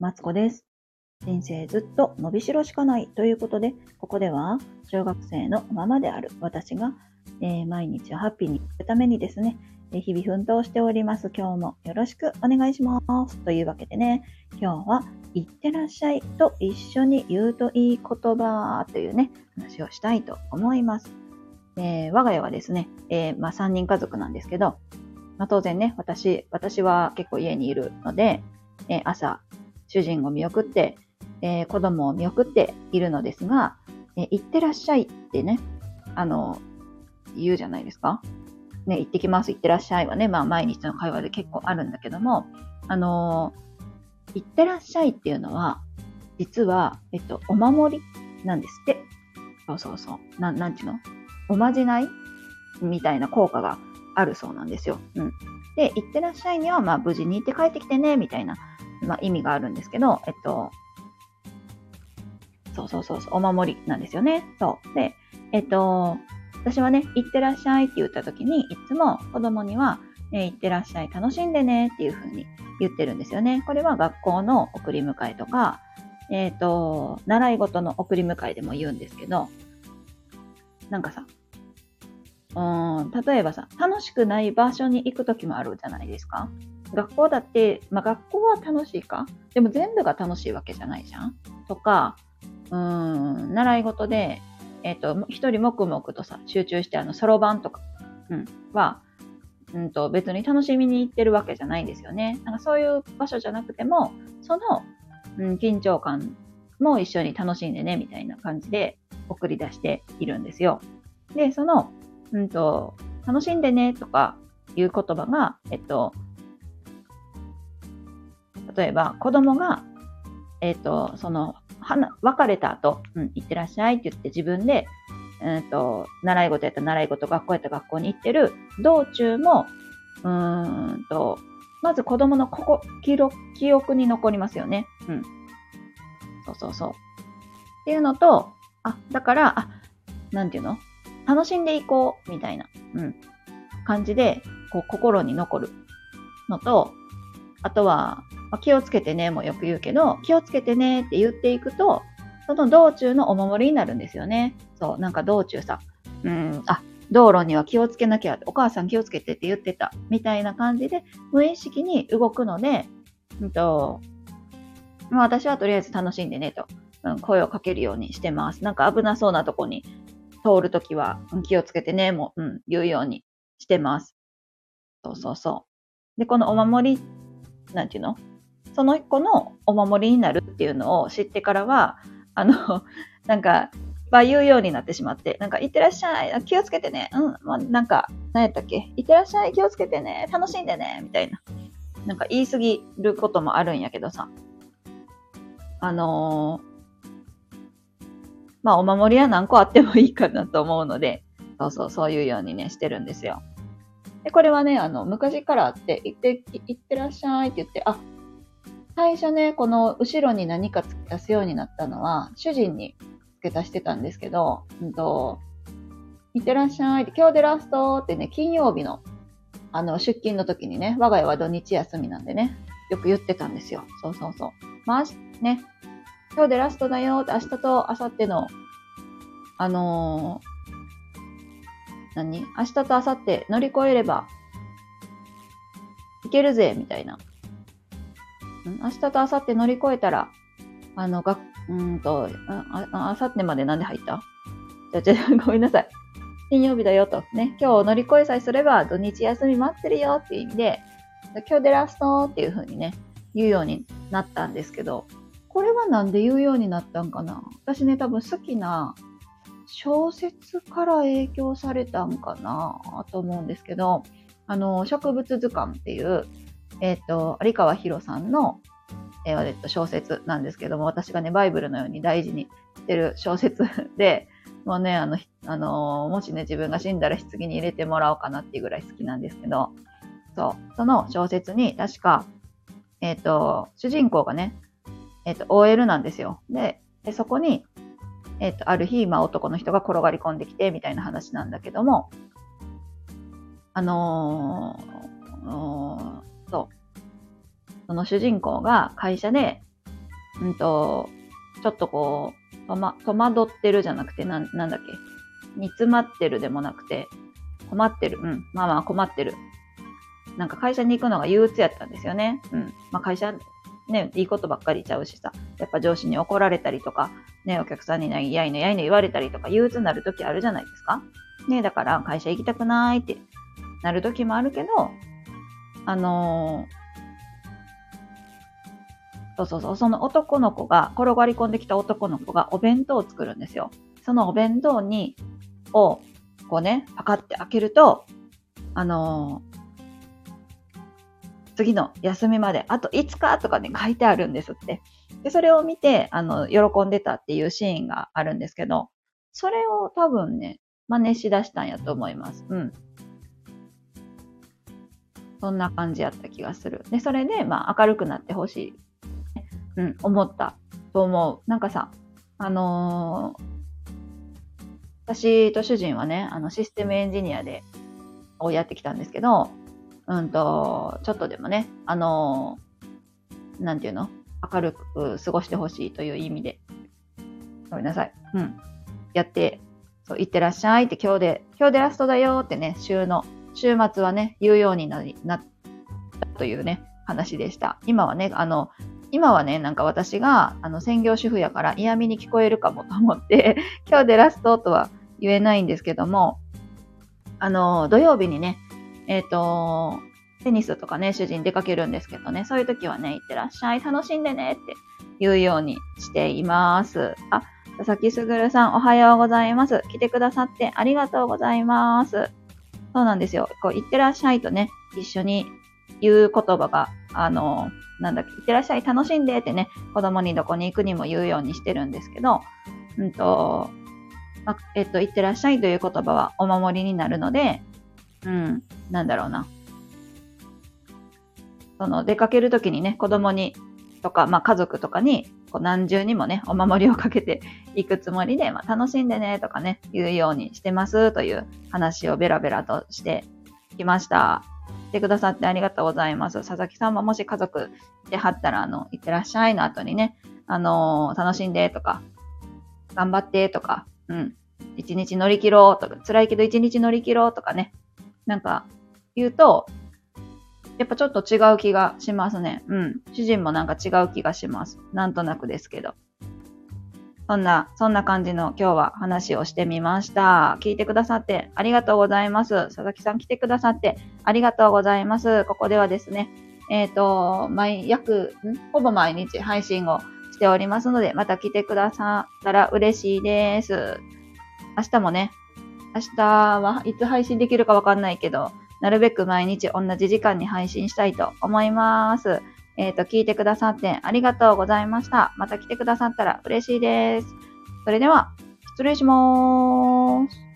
マツコです。人生ずっと伸びしろしかないということで、ここでは小学生のままである私が、えー毎日をハッピーにするためにですね、え日々奮闘しております。今日もよろしくお願いします。というわけでね、今日は、いってらっしゃいと一緒に言うといい言葉というね、話をしたいと思います。えー我が家はですね、えーまあ、3人家族なんですけど、まあ、当然ね、私、私は結構家にいるので、えー朝、主人を見送って、えー子供を見送っているのですが、えー行ってらっしゃいってね、あの、言うじゃないですか。ね、行ってきます、行ってらっしゃいはね、まあ毎日の会話で結構あるんだけども、あのー行ってらっしゃいっていうのは、実は、えっと、お守りなんですって。そうそうそう。なん、なんちゅうの？おまじないみたいな効果があるそうなんですよ。うん。で、行ってらっしゃいには、まあ無事に行って帰ってきてね、みたいな、まあ意味があるんですけど、えっと、そうそうそうそう、お守りなんですよね。そう。で、えっと、私はね、行ってらっしゃいって言った時に、いつも子供には、え行ってらっしゃい、楽しんでねっていう風に言ってるんですよね。これは学校の送り迎えとか、えっ、と、習い事の送り迎えでも言うんですけど、なんかさ、うん、例えばさ、楽しくない場所に行く時もあるじゃないですか。学校だって、まあ学校は楽しいか？でも全部が楽しいわけじゃないじゃん？とか、うん、習い事で、えっ、と、一人黙々とさ、集中してあの、そろばんとか、うん、は、うんと、別に楽しみに行ってるわけじゃないんですよね。なんかそういう場所じゃなくても、その、うん、緊張感も一緒に楽しんでね、みたいな感じで送り出しているんですよ。で、その、うんと、楽しんでねとかいう言葉が、えっと、例えば子供が、えっと、その、はな別れた後、うん、行ってらっしゃいって言って自分で、うんと、習い事やった習い事、学校やった学校に行ってる道中も、うーんと、まず子供のここ記録記憶に残りますよね。うん。そうそうそう。っていうのと、あ、だから、あ、なんていうの？楽しんでいこう、みたいな、うん、感じで、こう、心に残るのと、あとは、まあ気をつけてね、もよく言うけど、気をつけてねって言っていくと、その道中のお守りになるんですよね。そう、なんか道中さ、うん、あ、道路には気をつけなきゃ、お母さん気をつけてって言ってた、みたいな感じで、無意識に動くので、うんと、まあ私はとりあえず楽しんでねと、うん、声をかけるようにしてます。なんか危なそうなとこに通るときは、うん気をつけてね、もう、うん、言うようにしてます。そうそうそう。で、このお守り、なんていうの？その子のお守りになるっていうのを知ってからは、あの、なんか、まあ、言うようになってしまって、なんか、いってらっしゃい、気をつけてね、うん、まあ、なんか、何やったっけ、いってらっしゃい、気をつけてね、楽しんでね、みたいな。なんか言い過ぎることもあるんやけどさ。あのーまあ、お守りは何個あってもいいかなと思うので、そうそう、そういうようにね、してるんですよ。で、これはね、あの、昔からあって、行って、行ってらっしゃいって言って、あ、最初ね、この後ろに何か付け足すようになったのは、主人に付け足してたんですけど、うんと、いってらっしゃい、今日でラストってね、金曜日の、あの、出勤の時にね、我が家は土日休みなんでね、よく言ってたんですよ。そうそうそう。まあ、ね、今日でラストだよって、明日と明後日の、あのー何？明日と明後日乗り越えれば、いけるぜ、みたいな。明日と明後日乗り越えたら、あの、が、うんと、あ、あ、明後日までなんで入った？じゃ、じゃ、ごめんなさい。金曜日だよと。ね、今日乗り越えさえすれば土日休み待ってるよっていう意味で、今日でラストっていう風にね、言うようになったんですけど、これはなんで言うようになったんかな？私ね、多分好きな小説から影響されたんかなと思うんですけど、あの、植物図鑑っていう、えっ、と、有川博さんの、えーと、小説なんですけども、私がね、バイブルのように大事にしてる小説で、もうね、あの、あのもしね、自分が死んだら棺に入れてもらおうかなっていうぐらい好きなんですけど、そう、その小説に確か、えっ、と、主人公がね、えっ、と、OL なんですよ。で、でそこに、えっ、と、ある日、まあ、男の人が転がり込んできて、みたいな話なんだけども、あのそ、の主人公が会社で、うんと、ちょっとこう、とま、戸惑ってるじゃなくて、な、なんだっけ？煮詰まってるでもなくて、困ってる。うん。まあまあ困ってる。なんか会社に行くのが憂鬱やったんですよね。うん。まあ会社、ね、いいことばっかりちゃうしさ。やっぱ上司に怒られたりとか、ね、お客さんにね、やいのやいの言われたりとか、憂鬱になる時あるじゃないですか。ね、だから会社行きたくないってなる時もあるけど、あのー、そうそうそう、その男の子が、転がり込んできた男の子がお弁当を作るんですよ。そのお弁当に、を、こうね、パカって開けると、あのー、次の休みまであと5日とかね、書いてあるんですって。で、それを見て、あの、喜んでたっていうシーンがあるんですけど、それを多分ね、真似しだしたんやと思います。うん。そんな感じやった気がする。で、それで、まあ、明るくなってほしい。うん、思ったと思う。なんかさ、あのー、私と主人はね、あの、システムエンジニアで、をやってきたんですけど、うんと、ちょっとでもね、あのー、なんていうの？明るく過ごしてほしいという意味で、ごめんなさい。うん。やって、そう、いってらっしゃいって今日で、今日でラストだよってね、週の週末はね、言うようになりなったというね、話でした。今はね、あの、今はね、なんか私が、あの、専業主婦やから嫌味に聞こえるかもと思って、今日でラストとは言えないんですけども、あの、土曜日にね、えっ、ー、と、テニスとかね、主人出かけるんですけどね、そういう時はね、いってらっしゃい、楽しんでねって言うようにしています。あ、佐々木すぐるさん、おはようございます。来てくださってありがとうございます。そうなんですよ。こう、いってらっしゃいとね、一緒に言う言葉が、あの、なんだっけ、いってらっしゃい、楽しんでってね、子供にどこに行くにも言うようにしてるんですけど、うんと、まえっと、いってらっしゃいという言葉はお守りになるので、うん、なんだろうな。その、出かけるときにね、子供に、とか、まあ、家族とかに、こう何重にもね、お守りをかけていくつもりで、まあ、楽しんでねとかね、言うようにしてますという話をベラベラとしてきました。来てくださってありがとうございます。佐々木さんももし家族いてはったら、あの、いってらっしゃいの後にね、あの、楽しんでとか、頑張ってとか、うん、一日乗り切ろうとか、辛いけど一日乗り切ろうとかね、なんか言うと、やっぱちょっと違う気がしますね。うん。主人もなんか違う気がします。なんとなくですけど。そんな、そんな感じの今日は話をしてみました。聞いてくださってありがとうございます。佐々木さん来てくださってありがとうございます。ここではですね、えっ、ー、と、毎、約、ほぼ毎日配信をしておりますので、また来てくださったら嬉しいです。明日もね、明日はいつ配信できるかわかんないけど、なるべく毎日同じ時間に配信したいと思います。えっ、ー、と、聞いてくださってありがとうございました。また来てくださったら嬉しいです。それでは、失礼しまーす。